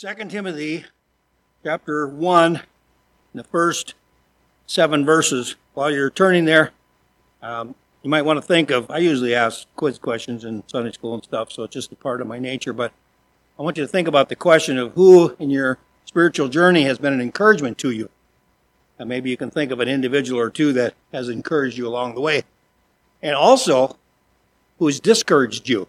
2 Timothy chapter 1, the first seven verses. While you're turning there, um, you might want to think of, I usually ask quiz questions in Sunday school and stuff, so it's just a part of my nature, but I want you to think about the question of who in your spiritual journey has been an encouragement to you. And maybe you can think of an individual or two that has encouraged you along the way. And also, who's discouraged you.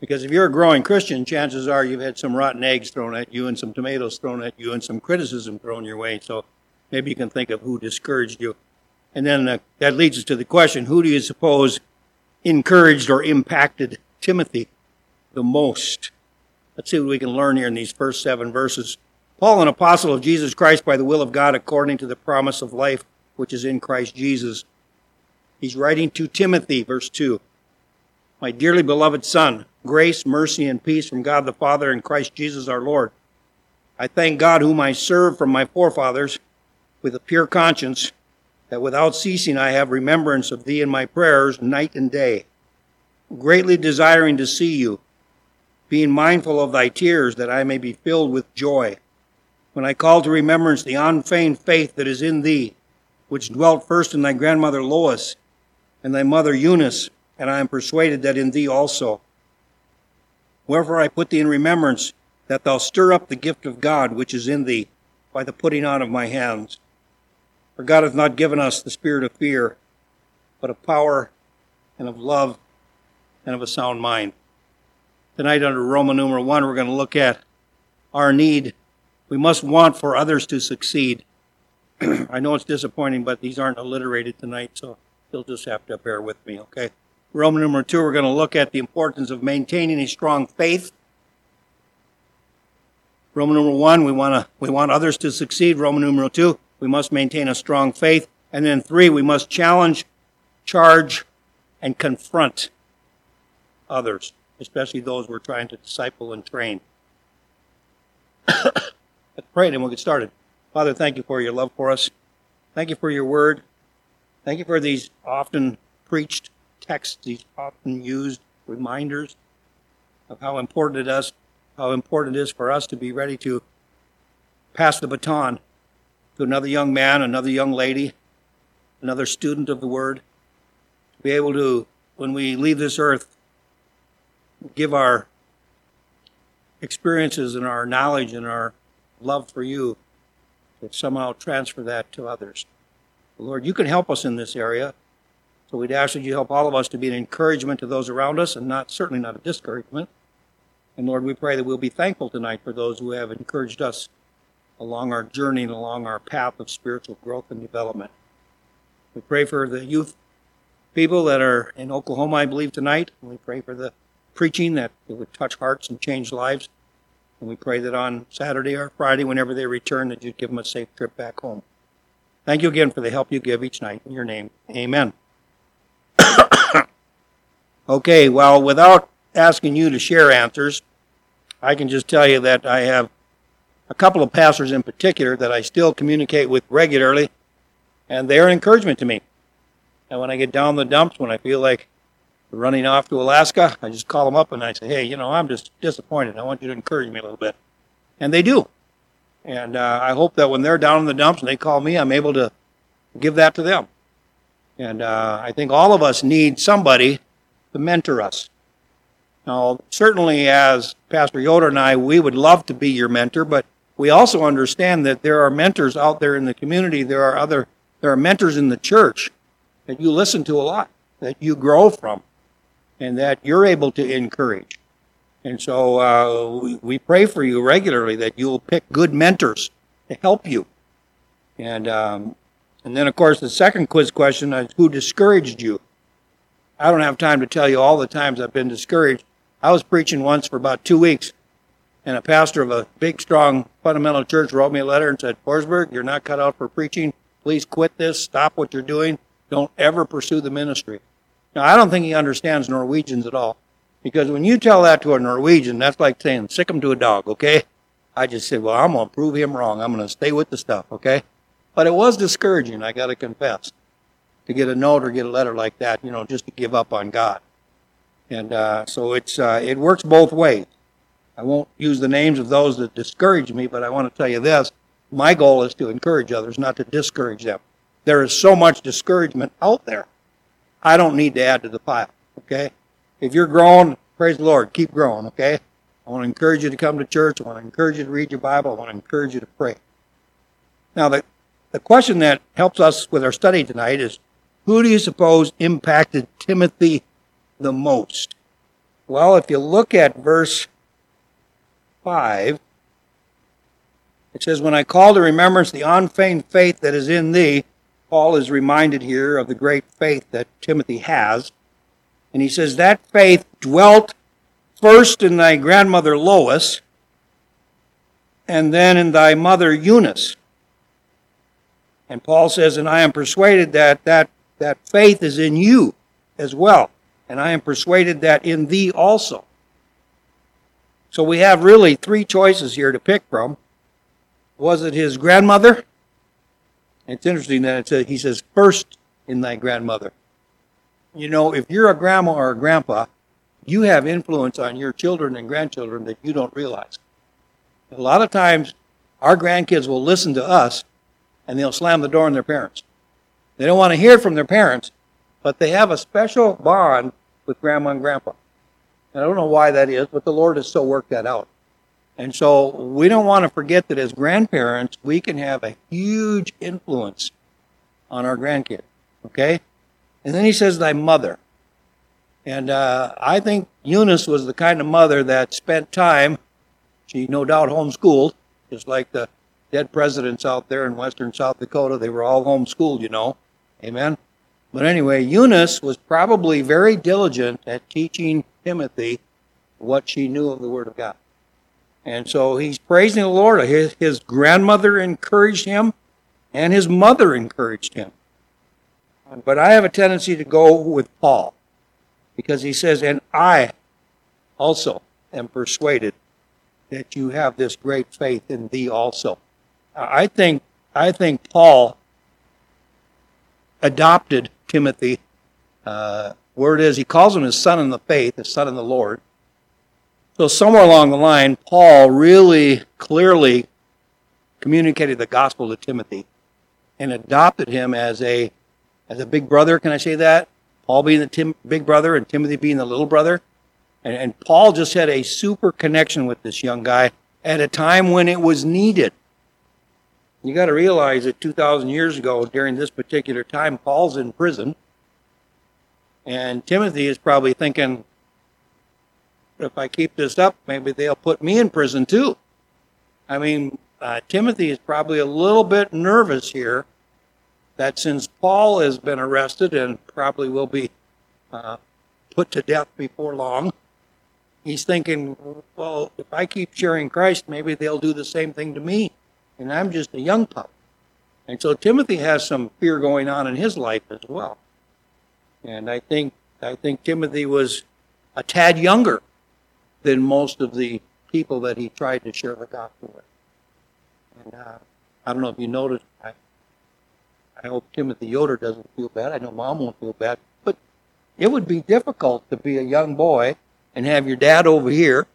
Because if you're a growing Christian, chances are you've had some rotten eggs thrown at you and some tomatoes thrown at you and some criticism thrown your way. So maybe you can think of who discouraged you. And then uh, that leads us to the question who do you suppose encouraged or impacted Timothy the most? Let's see what we can learn here in these first seven verses. Paul, an apostle of Jesus Christ by the will of God, according to the promise of life which is in Christ Jesus. He's writing to Timothy, verse 2. My dearly beloved son, grace, mercy, and peace from God the Father and Christ Jesus our Lord. I thank God, whom I serve from my forefathers with a pure conscience, that without ceasing I have remembrance of thee in my prayers night and day, greatly desiring to see you, being mindful of thy tears, that I may be filled with joy. When I call to remembrance the unfeigned faith that is in thee, which dwelt first in thy grandmother Lois and thy mother Eunice, and I am persuaded that in thee also. Wherefore I put thee in remembrance that thou stir up the gift of God which is in thee by the putting on of my hands. For God hath not given us the spirit of fear, but of power and of love and of a sound mind. Tonight, under Roman numeral one, we're going to look at our need. We must want for others to succeed. I know it's disappointing, but these aren't alliterated tonight, so you'll just have to bear with me, okay? Roman number two, we're going to look at the importance of maintaining a strong faith. Roman number one, we want to we want others to succeed. Roman number two, we must maintain a strong faith. And then three, we must challenge, charge, and confront others, especially those we're trying to disciple and train. Let's pray and we'll get started. Father, thank you for your love for us. Thank you for your word. Thank you for these often preached texts, these often used reminders of how important it is, how important it is for us to be ready to pass the baton to another young man, another young lady, another student of the Word, to be able to, when we leave this earth, give our experiences and our knowledge and our love for you, to somehow transfer that to others. Lord, you can help us in this area. So we'd ask that you help all of us to be an encouragement to those around us and not certainly not a discouragement. And Lord, we pray that we'll be thankful tonight for those who have encouraged us along our journey and along our path of spiritual growth and development. We pray for the youth people that are in Oklahoma, I believe, tonight. And we pray for the preaching that it would touch hearts and change lives. And we pray that on Saturday or Friday, whenever they return, that you'd give them a safe trip back home. Thank you again for the help you give each night. In your name, amen. Okay, well, without asking you to share answers, I can just tell you that I have a couple of pastors in particular that I still communicate with regularly, and they're an encouragement to me. And when I get down the dumps, when I feel like running off to Alaska, I just call them up and I say, hey, you know, I'm just disappointed. I want you to encourage me a little bit. And they do. And uh, I hope that when they're down in the dumps and they call me, I'm able to give that to them. And uh, I think all of us need somebody to mentor us. Now, certainly as Pastor Yoder and I, we would love to be your mentor, but we also understand that there are mentors out there in the community. There are other, there are mentors in the church that you listen to a lot, that you grow from, and that you're able to encourage. And so uh, we, pray for you regularly that you'll pick good mentors to help you. And um, and then, of course, the second quiz question is who discouraged you? I don't have time to tell you all the times I've been discouraged. I was preaching once for about two weeks, and a pastor of a big, strong fundamental church wrote me a letter and said, Forsberg, you're not cut out for preaching. Please quit this. Stop what you're doing. Don't ever pursue the ministry. Now, I don't think he understands Norwegians at all. Because when you tell that to a Norwegian, that's like saying, sick him to a dog, okay? I just said, well, I'm going to prove him wrong. I'm going to stay with the stuff, okay? But it was discouraging, I got to confess, to get a note or get a letter like that, you know, just to give up on God. And uh, so it's uh, it works both ways. I won't use the names of those that discourage me, but I want to tell you this. My goal is to encourage others, not to discourage them. There is so much discouragement out there. I don't need to add to the pile, okay? If you're growing, praise the Lord, keep growing, okay? I want to encourage you to come to church. I want to encourage you to read your Bible. I want to encourage you to pray. Now, the, the question that helps us with our study tonight is who do you suppose impacted Timothy the most? Well, if you look at verse 5, it says, When I call to remembrance the unfeigned faith that is in thee, Paul is reminded here of the great faith that Timothy has. And he says, That faith dwelt first in thy grandmother Lois, and then in thy mother Eunice. And Paul says, And I am persuaded that that, that faith is in you as well. And I am persuaded that in thee also. So we have really three choices here to pick from. Was it his grandmother? It's interesting that it says, he says, first in thy grandmother. You know, if you're a grandma or a grandpa, you have influence on your children and grandchildren that you don't realize. A lot of times, our grandkids will listen to us and they'll slam the door on their parents. They don't want to hear from their parents, but they have a special bond with grandma and grandpa. And I don't know why that is, but the Lord has so worked that out. And so we don't want to forget that as grandparents, we can have a huge influence on our grandkids. Okay? And then he says, thy mother. And uh, I think Eunice was the kind of mother that spent time, she no doubt homeschooled, just like the dead presidents out there in western South Dakota. They were all homeschooled, you know. Amen. But anyway, Eunice was probably very diligent at teaching Timothy what she knew of the Word of God. And so he's praising the Lord. His, his grandmother encouraged him, and his mother encouraged him. But I have a tendency to go with Paul because he says, And I also am persuaded that you have this great faith in thee also. I think I think Paul adopted Timothy. Uh, word is he calls him his son in the faith, his son in the Lord. So somewhere along the line, Paul really clearly communicated the gospel to Timothy and adopted him as a as a big brother. Can I say that? Paul being the Tim, big brother and Timothy being the little brother. And, and Paul just had a super connection with this young guy at a time when it was needed. You got to realize that 2,000 years ago, during this particular time, Paul's in prison. And Timothy is probably thinking, if I keep this up, maybe they'll put me in prison too. I mean, uh, Timothy is probably a little bit nervous here that since Paul has been arrested and probably will be uh, put to death before long, he's thinking, well, if I keep sharing Christ, maybe they'll do the same thing to me. And I'm just a young pup. And so Timothy has some fear going on in his life as well. And I think I think Timothy was a tad younger than most of the people that he tried to share the gospel with. And uh, I don't know if you noticed, I, I hope Timothy Yoder doesn't feel bad. I know mom won't feel bad. But it would be difficult to be a young boy and have your dad over here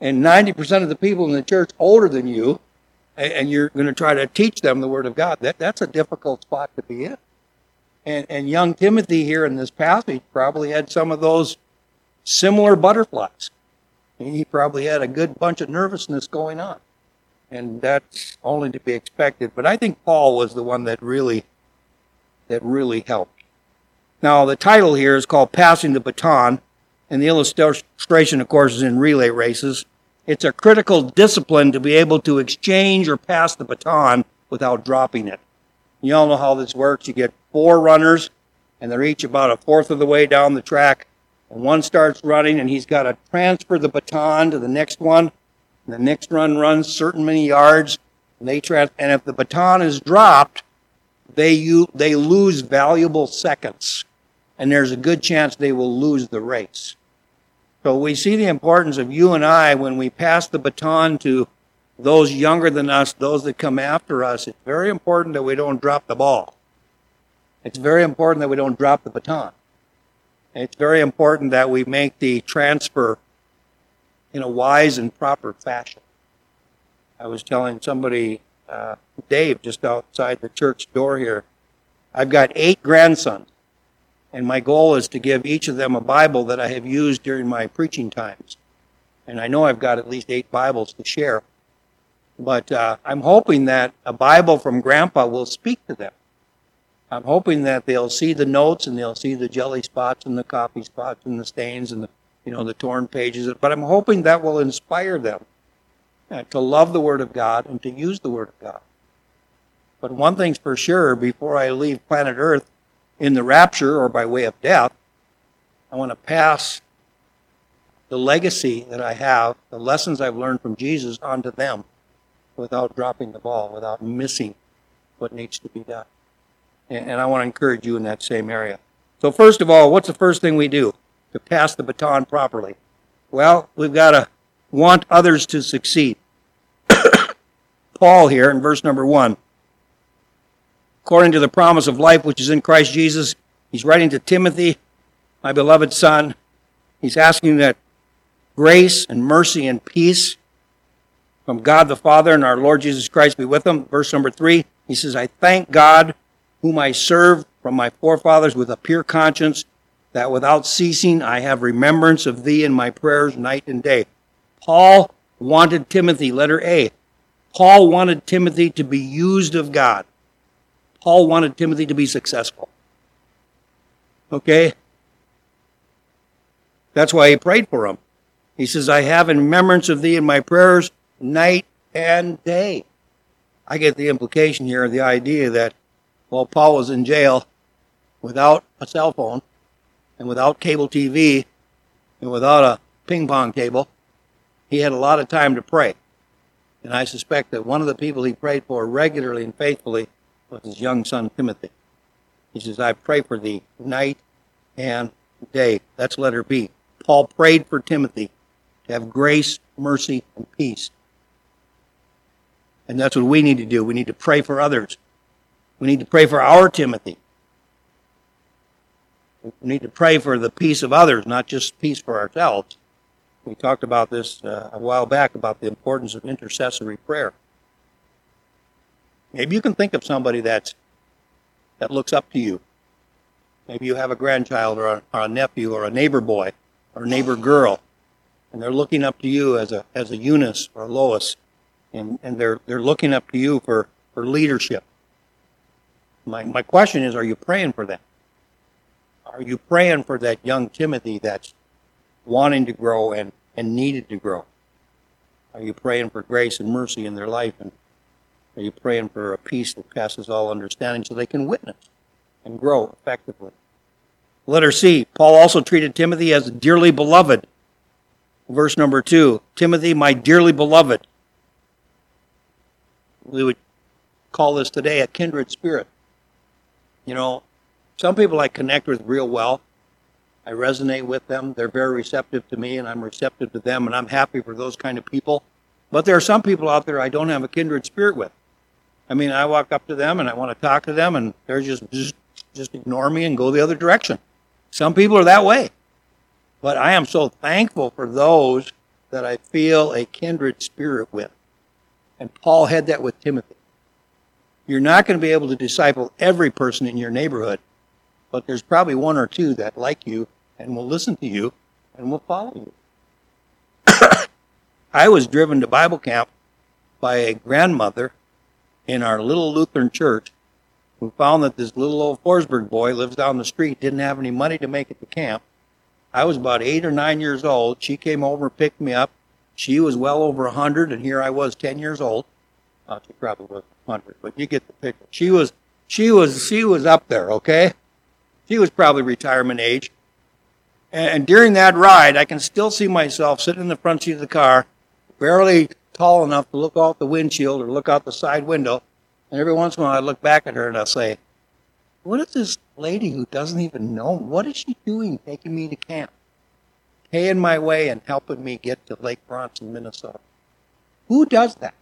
and 90% of the people in the church older than you, and you're going to try to teach them the Word of God. That, that's a difficult spot to be in. And, and young Timothy here in this passage probably had some of those similar butterflies. He probably had a good bunch of nervousness going on. And that's only to be expected. But I think Paul was the one that really that really helped. Now, the title here is called Passing the Baton, and the illustration, of course, is in relay races. It's a critical discipline to be able to exchange or pass the baton without dropping it. You all know how this works. You get four runners, and they're each about a fourth of the way down the track. And one starts running, and he's got to transfer the baton to the next one. And the next run runs certain many yards, and they trans- and if the baton is dropped, they you they lose valuable seconds, and there's a good chance they will lose the race. So we see the importance of you and I when we pass the baton to those younger than us, those that come after us. It's very important that we don't drop the ball. It's very important that we don't drop the baton. It's very important that we make the transfer in a wise and proper fashion. I was telling somebody, uh, Dave, just outside the church door here, I've got eight grandsons, and my goal is to give each of them a Bible that I have used during my preaching times. And I know I've got at least eight Bibles to share. But uh, I'm hoping that a Bible from Grandpa will speak to them. I'm hoping that they'll see the notes and they'll see the jelly spots and the coffee spots and the stains and the you know the torn pages. But I'm hoping that will inspire them uh, to love the Word of God and to use the Word of God. But one thing's for sure: before I leave planet Earth in the rapture or by way of death, I want to pass the legacy that I have, the lessons I've learned from Jesus, onto them without dropping the ball, without missing what needs to be done. And, I want to encourage you in that same area. So, first of all, what's the first thing we do to pass the baton properly? Well, we've got to want others to succeed. Paul here in verse number one, according to the promise of life which is in Christ Jesus, he's writing to Timothy, my beloved son. He's asking that grace and mercy and peace from God the Father and our Lord Jesus Christ be with him. Verse number three, he says, I thank God whom I serve from my forefathers with a pure conscience, that without ceasing I have remembrance of thee in my prayers night and day. Paul wanted Timothy, letter A. Paul wanted Timothy to be used of God. Paul wanted Timothy to be successful. Okay? That's why he prayed for him. He says, I have in remembrance of thee in my prayers night and day. I get the implication here, the idea that while Paul was in jail without a cell phone and without cable TV and without a ping pong table, he had a lot of time to pray. And I suspect that one of the people he prayed for regularly and faithfully was his young son Timothy. He says, I pray for thee night and day. That's letter B. Paul prayed for Timothy to have grace, mercy, and peace. And that's what we need to do. We need to pray for others we need to pray for our Timothy. We need to pray for the peace of others, not just peace for ourselves. We talked about this uh, a while back about the importance of intercessory prayer. Maybe you can think of somebody that's that looks up to you. Maybe you have a grandchild or a, or a nephew or a neighbor boy or neighbor girl, and they're looking up to you as a as a Eunice or a Lois, and, and they're they're looking up to you for, for leadership. My, my question is, are you praying for them? Are you praying for that young Timothy that's wanting to grow and, and needed to grow? Are you praying for grace and mercy in their life? And are you praying for a peace that passes all understanding so they can witness and grow effectively? Letter C, Paul also treated Timothy as dearly beloved. Verse number two, Timothy, my dearly beloved. We would call this today a kindred spirit. You know, some people I connect with real well. I resonate with them. They're very receptive to me, and I'm receptive to them, and I'm happy for those kind of people. But there are some people out there I don't have a kindred spirit with. I mean, I walk up to them and I want to talk to them, and they're just just, ignore me and go the other direction. Some people are that way. But I am so thankful for those that I feel a kindred spirit with. And Paul had that with Timothy. You're not going to be able to disciple every person in your neighborhood, but there's probably one or two that like you and will listen to you and will follow you. I was driven to Bible camp by a grandmother in our little Lutheran church who found that this little old Forsberg boy lives down the street, didn't have any money to make it to camp. I was about eight or nine years old. She came over and picked me up. She was well over a hundred, and here I was, ten years old. Uh, she probably was hundred, but you get the picture. She was, she was, she was up there. Okay, she was probably retirement age. And, and during that ride, I can still see myself sitting in the front seat of the car, barely tall enough to look out the windshield or look out the side window. And every once in a while, I look back at her and I'll say, "What is this lady who doesn't even know? What is she doing, taking me to camp, paying my way, and helping me get to Lake Bronson, Minnesota? Who does that?"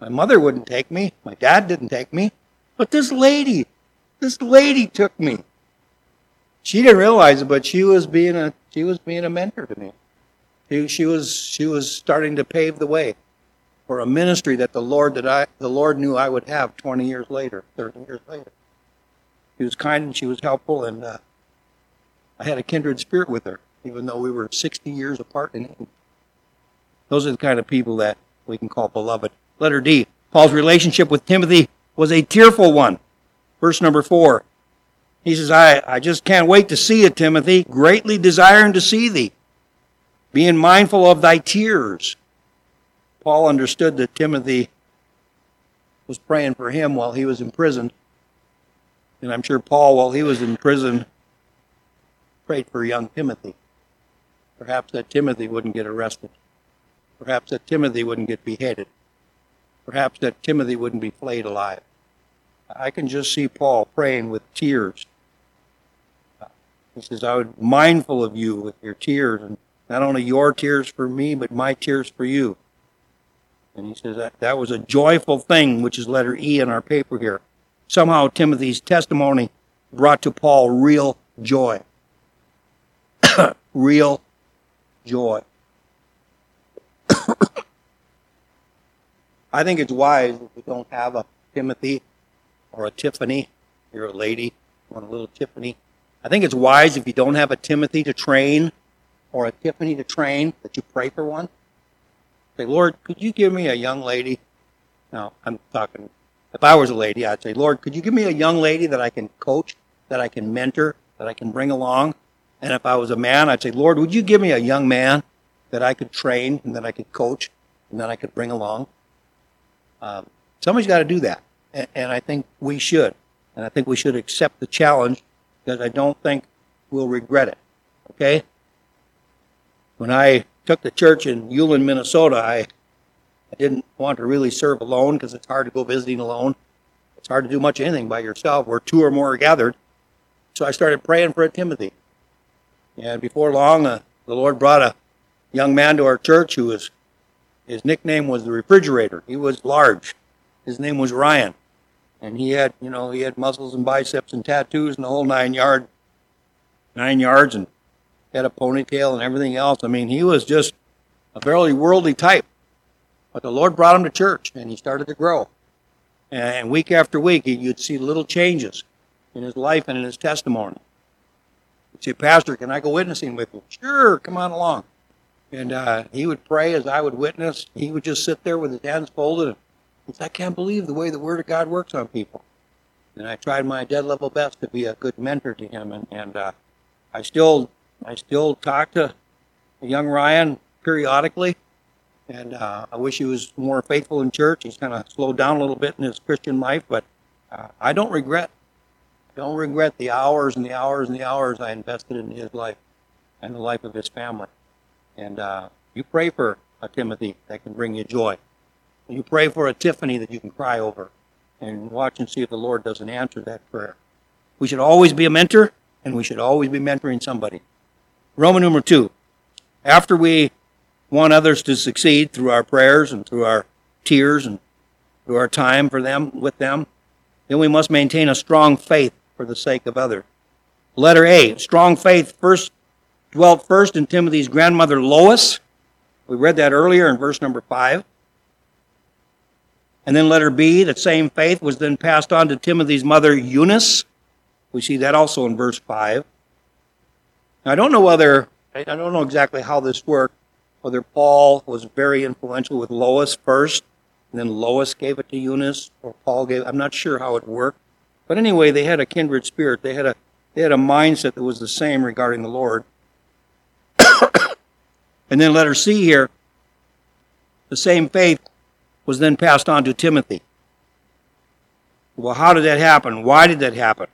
My mother wouldn't take me. My dad didn't take me. But this lady, this lady took me. She didn't realize it, but she was being a she was being a mentor to me. He, she was she was starting to pave the way for a ministry that the Lord that I the Lord knew I would have 20 years later, 30 years later. She was kind and she was helpful, and uh, I had a kindred spirit with her, even though we were 60 years apart in age. Those are the kind of people that we can call beloved. Letter D. Paul's relationship with Timothy was a tearful one. Verse number four. He says, I, I just can't wait to see you, Timothy, greatly desiring to see thee, being mindful of thy tears. Paul understood that Timothy was praying for him while he was in prison. And I'm sure Paul, while he was in prison, prayed for young Timothy. Perhaps that Timothy wouldn't get arrested. Perhaps that Timothy wouldn't get beheaded. Perhaps that Timothy wouldn't be flayed alive. I can just see Paul praying with tears. He says, I was mindful of you with your tears, and not only your tears for me, but my tears for you. And he says that, that was a joyful thing, which is letter E in our paper here. Somehow Timothy's testimony brought to Paul real joy. real joy. I think it's wise if we don't have a Timothy or a Tiffany. You're a lady, you want a little Tiffany. I think it's wise if you don't have a Timothy to train or a Tiffany to train that you pray for one. Say, Lord, could you give me a young lady? No, I'm talking. If I was a lady, I'd say, Lord, could you give me a young lady that I can coach, that I can mentor, that I can bring along? And if I was a man, I'd say, Lord, would you give me a young man that I could train and that I could coach and that I could bring along? Um, somebody's got to do that. And, and I think we should. And I think we should accept the challenge because I don't think we'll regret it. Okay? When I took the church in Ulen, Minnesota, I, I didn't want to really serve alone because it's hard to go visiting alone. It's hard to do much anything by yourself where two or more are gathered. So I started praying for a Timothy. And before long, uh, the Lord brought a young man to our church who was, his nickname was the refrigerator. He was large. His name was Ryan. And he had, you know, he had muscles and biceps and tattoos and the whole nine yard, nine yards and had a ponytail and everything else. I mean, he was just a fairly worldly type. But the Lord brought him to church and he started to grow. And week after week, you'd see little changes in his life and in his testimony. You'd say, Pastor, can I go witnessing with you? Sure, come on along. And uh, he would pray as I would witness. He would just sit there with his hands folded. Said, I can't believe the way the Word of God works on people. And I tried my dead level best to be a good mentor to him. And, and uh, I still I still talk to young Ryan periodically, and uh, I wish he was more faithful in church. He's kind of slowed down a little bit in his Christian life, but uh, I don't regret. Don't regret the hours and the hours and the hours I invested in his life and the life of his family. And uh, you pray for a Timothy that can bring you joy. You pray for a Tiffany that you can cry over, and watch and see if the Lord doesn't answer that prayer. We should always be a mentor, and we should always be mentoring somebody. Roman number two. After we want others to succeed through our prayers and through our tears and through our time for them, with them, then we must maintain a strong faith for the sake of others. Letter A, strong faith first dwelt first in Timothy's grandmother Lois. We read that earlier in verse number five. And then letter B, that same faith was then passed on to Timothy's mother Eunice. We see that also in verse 5. Now, I don't know whether, I don't know exactly how this worked, whether Paul was very influential with Lois first, and then Lois gave it to Eunice, or Paul gave I'm not sure how it worked. But anyway, they had a kindred spirit. They had a, they had a mindset that was the same regarding the Lord. and then letter C here, the same faith was then passed on to Timothy. Well, how did that happen? Why did that happen?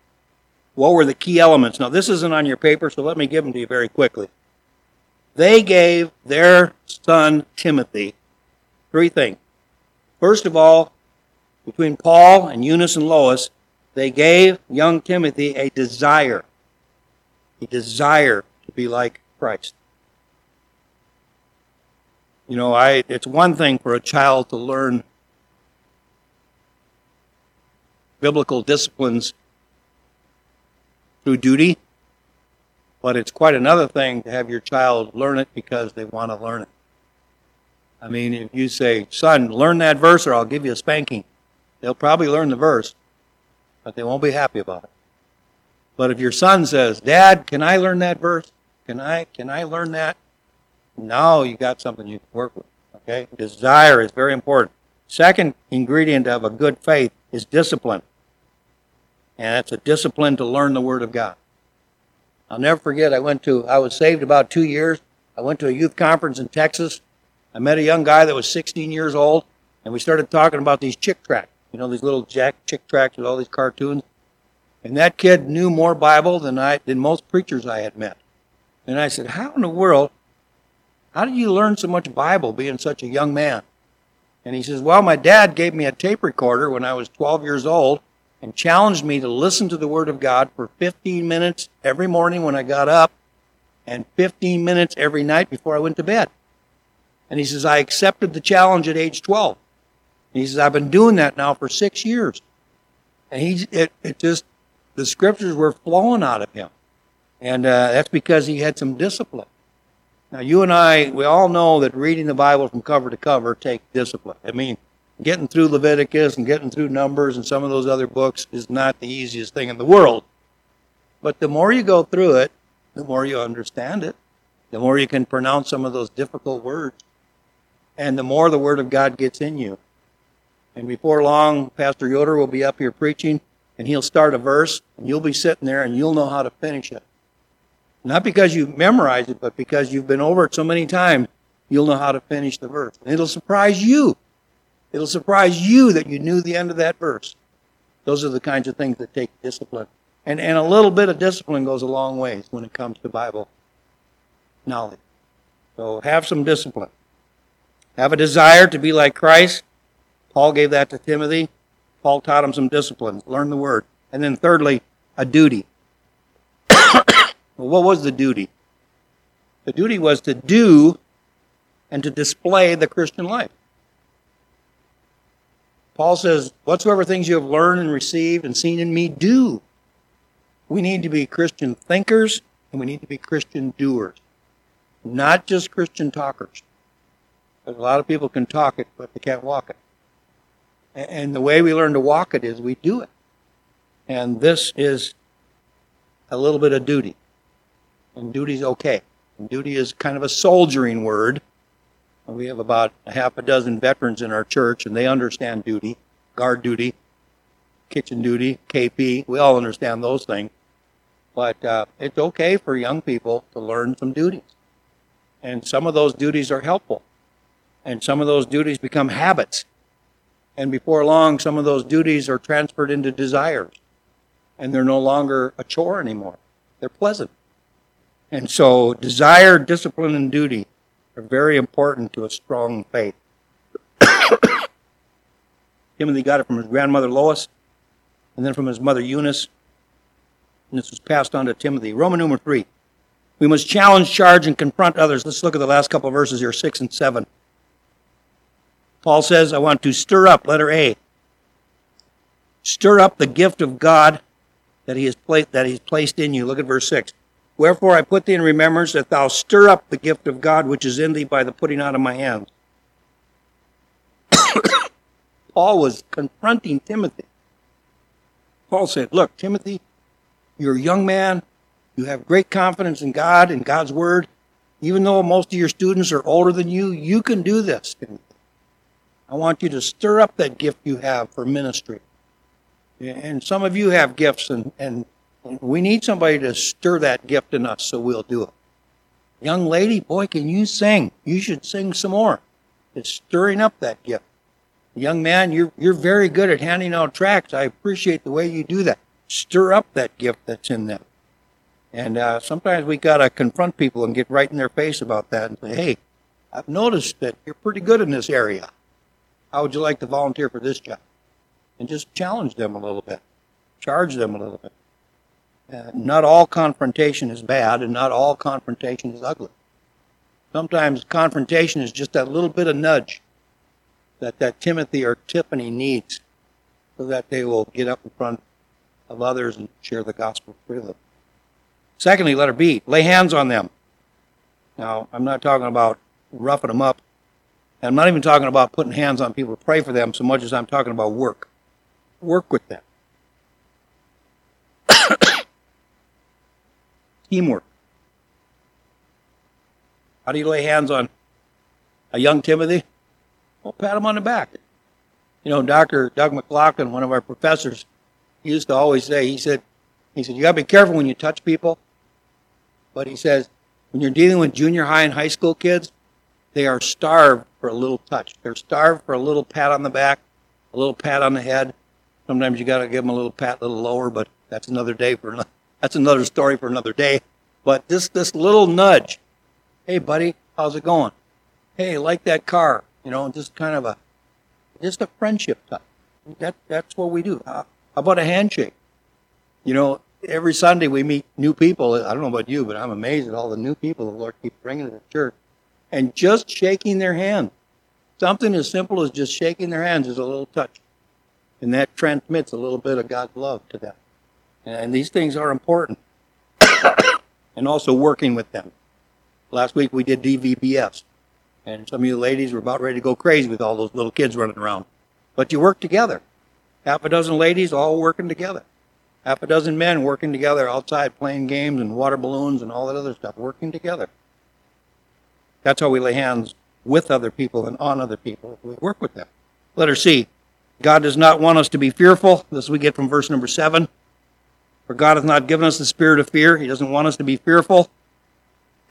What were the key elements? Now, this isn't on your paper, so let me give them to you very quickly. They gave their son Timothy three things. First of all, between Paul and Eunice and Lois, they gave young Timothy a desire, a desire to be like Christ. You know, I it's one thing for a child to learn biblical disciplines through duty. But it's quite another thing to have your child learn it because they want to learn it. I mean, if you say, son, learn that verse or I'll give you a spanking, they'll probably learn the verse, but they won't be happy about it. But if your son says, Dad, can I learn that verse? Can I can I learn that? Now you got something you can work with. Okay? Desire is very important. Second ingredient of a good faith is discipline. And it's a discipline to learn the Word of God. I'll never forget, I went to, I was saved about two years. I went to a youth conference in Texas. I met a young guy that was 16 years old, and we started talking about these Chick tracts. You know, these little Jack Chick tracts with all these cartoons. And that kid knew more Bible than I than most preachers I had met. And I said, How in the world, how did you learn so much Bible being such a young man? And he says, Well, my dad gave me a tape recorder when I was 12 years old and challenged me to listen to the Word of God for 15 minutes every morning when I got up and 15 minutes every night before I went to bed. And he says, I accepted the challenge at age 12. And he says, I've been doing that now for six years. And he, it, it just, the scriptures were flowing out of him. And uh, that's because he had some discipline. Now, you and I, we all know that reading the Bible from cover to cover takes discipline. I mean, getting through Leviticus and getting through Numbers and some of those other books is not the easiest thing in the world. But the more you go through it, the more you understand it, the more you can pronounce some of those difficult words, and the more the Word of God gets in you. And before long, Pastor Yoder will be up here preaching, and he'll start a verse, and you'll be sitting there, and you'll know how to finish it. Not because you memorized it, but because you've been over it so many times, you'll know how to finish the verse. And it'll surprise you It'll surprise you that you knew the end of that verse. Those are the kinds of things that take discipline. And, and a little bit of discipline goes a long ways when it comes to Bible knowledge. So have some discipline. Have a desire to be like Christ. Paul gave that to Timothy. Paul taught him some discipline. Learn the word. And then thirdly, a duty. well, what was the duty? The duty was to do and to display the Christian life. Paul says, Whatsoever things you have learned and received and seen in me, do. We need to be Christian thinkers and we need to be Christian doers, not just Christian talkers. Because a lot of people can talk it, but they can't walk it. And the way we learn to walk it is we do it. And this is a little bit of duty. And duty's okay. And duty is kind of a soldiering word we have about a half a dozen veterans in our church, and they understand duty, guard duty, kitchen duty, KP. We all understand those things. But uh, it's okay for young people to learn some duties. And some of those duties are helpful. And some of those duties become habits. And before long, some of those duties are transferred into desires. And they're no longer a chore anymore. They're pleasant. And so, desire, discipline, and duty are very important to a strong faith. Timothy got it from his grandmother Lois, and then from his mother Eunice, and this was passed on to Timothy. Roman number three. We must challenge, charge, and confront others. Let's look at the last couple verses here, six and seven. Paul says, I want to stir up, letter A. Stir up the gift of God that he has placed that he's placed in you. Look at verse six. Wherefore I put thee in remembrance that thou stir up the gift of God which is in thee by the putting out of my hands. Paul was confronting Timothy. Paul said, Look, Timothy, you're a young man. You have great confidence in God and God's word. Even though most of your students are older than you, you can do this. I want you to stir up that gift you have for ministry. And some of you have gifts, and, and we need somebody to stir that gift in us, so we'll do it. Young lady, boy, can you sing? You should sing some more. It's stirring up that gift. Young man, you're, you're very good at handing out tracts. I appreciate the way you do that. Stir up that gift that's in them. And uh, sometimes we got to confront people and get right in their face about that and say, hey, I've noticed that you're pretty good in this area. How would you like to volunteer for this job? And just challenge them a little bit, charge them a little bit. Uh, not all confrontation is bad and not all confrontation is ugly. Sometimes confrontation is just that little bit of nudge that that Timothy or Tiffany needs so that they will get up in front of others and share the gospel freely. Secondly, letter B, lay hands on them. Now, I'm not talking about roughing them up. I'm not even talking about putting hands on people to pray for them so much as I'm talking about work. Work with them. Teamwork. How do you lay hands on a young Timothy? Well, pat him on the back. You know, Dr. Doug McLaughlin, one of our professors, he used to always say, he said, he said, you gotta be careful when you touch people. But he says, when you're dealing with junior high and high school kids, they are starved for a little touch. They're starved for a little pat on the back, a little pat on the head. Sometimes you gotta give them a little pat, a little lower, but that's another day for ano- that's another story for another day. But this this little nudge, hey buddy, how's it going? Hey, like that car, you know, just kind of a just a friendship touch. That that's what we do. How, how about a handshake? You know, every Sunday we meet new people. I don't know about you, but I'm amazed at all the new people the Lord keeps bringing to the church. And just shaking their hand, something as simple as just shaking their hands is a little touch, and that transmits a little bit of God's love to them. And these things are important, and also working with them. Last week we did DVBS, and some of you ladies were about ready to go crazy with all those little kids running around. But you work together. Half a dozen ladies all working together. Half a dozen men working together outside playing games and water balloons and all that other stuff, working together. That's how we lay hands with other people and on other people. We work with them. Letter C. God does not want us to be fearful. This we get from verse number seven. For God hath not given us the spirit of fear. He doesn't want us to be fearful.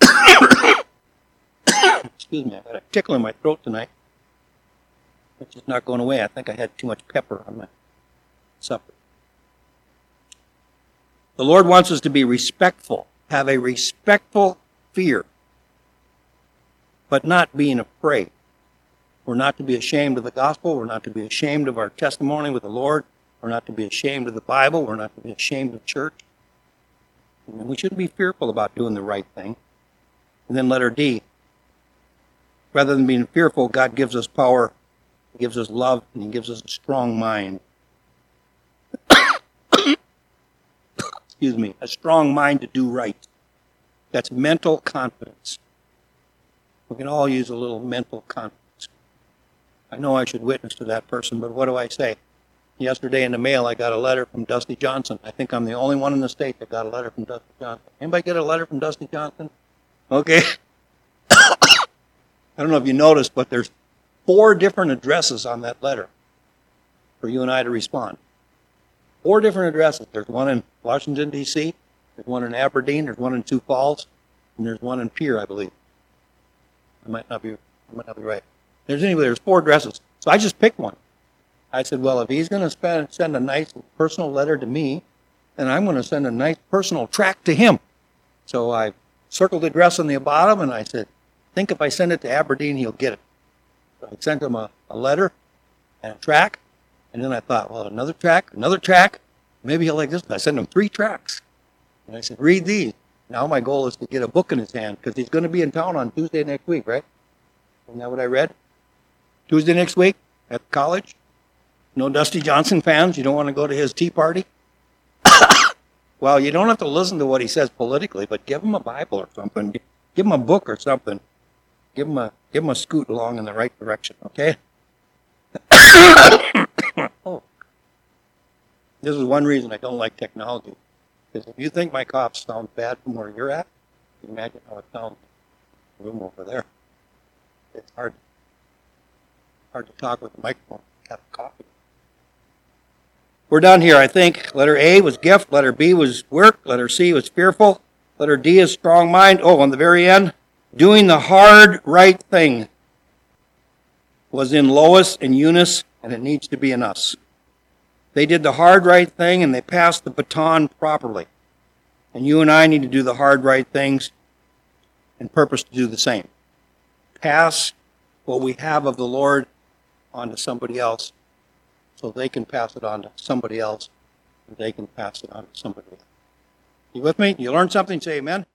Excuse me, I've got a tickle in my throat tonight. It's just not going away. I think I had too much pepper on my supper. The Lord wants us to be respectful, have a respectful fear, but not being afraid. We're not to be ashamed of the gospel. We're not to be ashamed of our testimony with the Lord. We're not to be ashamed of the Bible. We're not to be ashamed of church. And we shouldn't be fearful about doing the right thing. And then letter D. Rather than being fearful, God gives us power, He gives us love, and He gives us a strong mind. Excuse me, a strong mind to do right. That's mental confidence. We can all use a little mental confidence. I know I should witness to that person, but what do I say? Yesterday in the mail, I got a letter from Dusty Johnson. I think I'm the only one in the state that got a letter from Dusty Johnson. Anybody get a letter from Dusty Johnson? Okay. I don't know if you noticed, but there's four different addresses on that letter for you and I to respond. Four different addresses. There's one in Washington, D.C., there's one in Aberdeen, there's one in Sioux Falls, and there's one in Pierre, I believe. I might not be, I might not be right. There's anyway, there's four addresses. So I just picked one. I said, well, if he's going to send a nice personal letter to me, then I'm going to send a nice personal tract to him. So I circled the address on the bottom, and I said, think if I send it to Aberdeen, he'll get it. So I sent him a, a letter and a track, and then I thought, well, another track, another track, maybe he'll like this. I sent him three tracks, and I said, read these. Now my goal is to get a book in his hand because he's going to be in town on Tuesday next week, right? Isn't that what I read? Tuesday next week at college. No Dusty Johnson fans. You don't want to go to his tea party. well, you don't have to listen to what he says politically, but give him a Bible or something. Give him a book or something. Give him a give him a scoot along in the right direction. Okay. oh. This is one reason I don't like technology. Because if you think my cough sounds bad from where you're at, imagine how it sounds room over there. It's hard hard to talk with a microphone. Have coffee. We're done here, I think. Letter A was gift. Letter B was work. Letter C was fearful. Letter D is strong mind. Oh, on the very end, doing the hard right thing was in Lois and Eunice, and it needs to be in us. They did the hard right thing and they passed the baton properly. And you and I need to do the hard right things and purpose to do the same. Pass what we have of the Lord on to somebody else so they can pass it on to somebody else and they can pass it on to somebody else. You with me? You learned something? Say amen.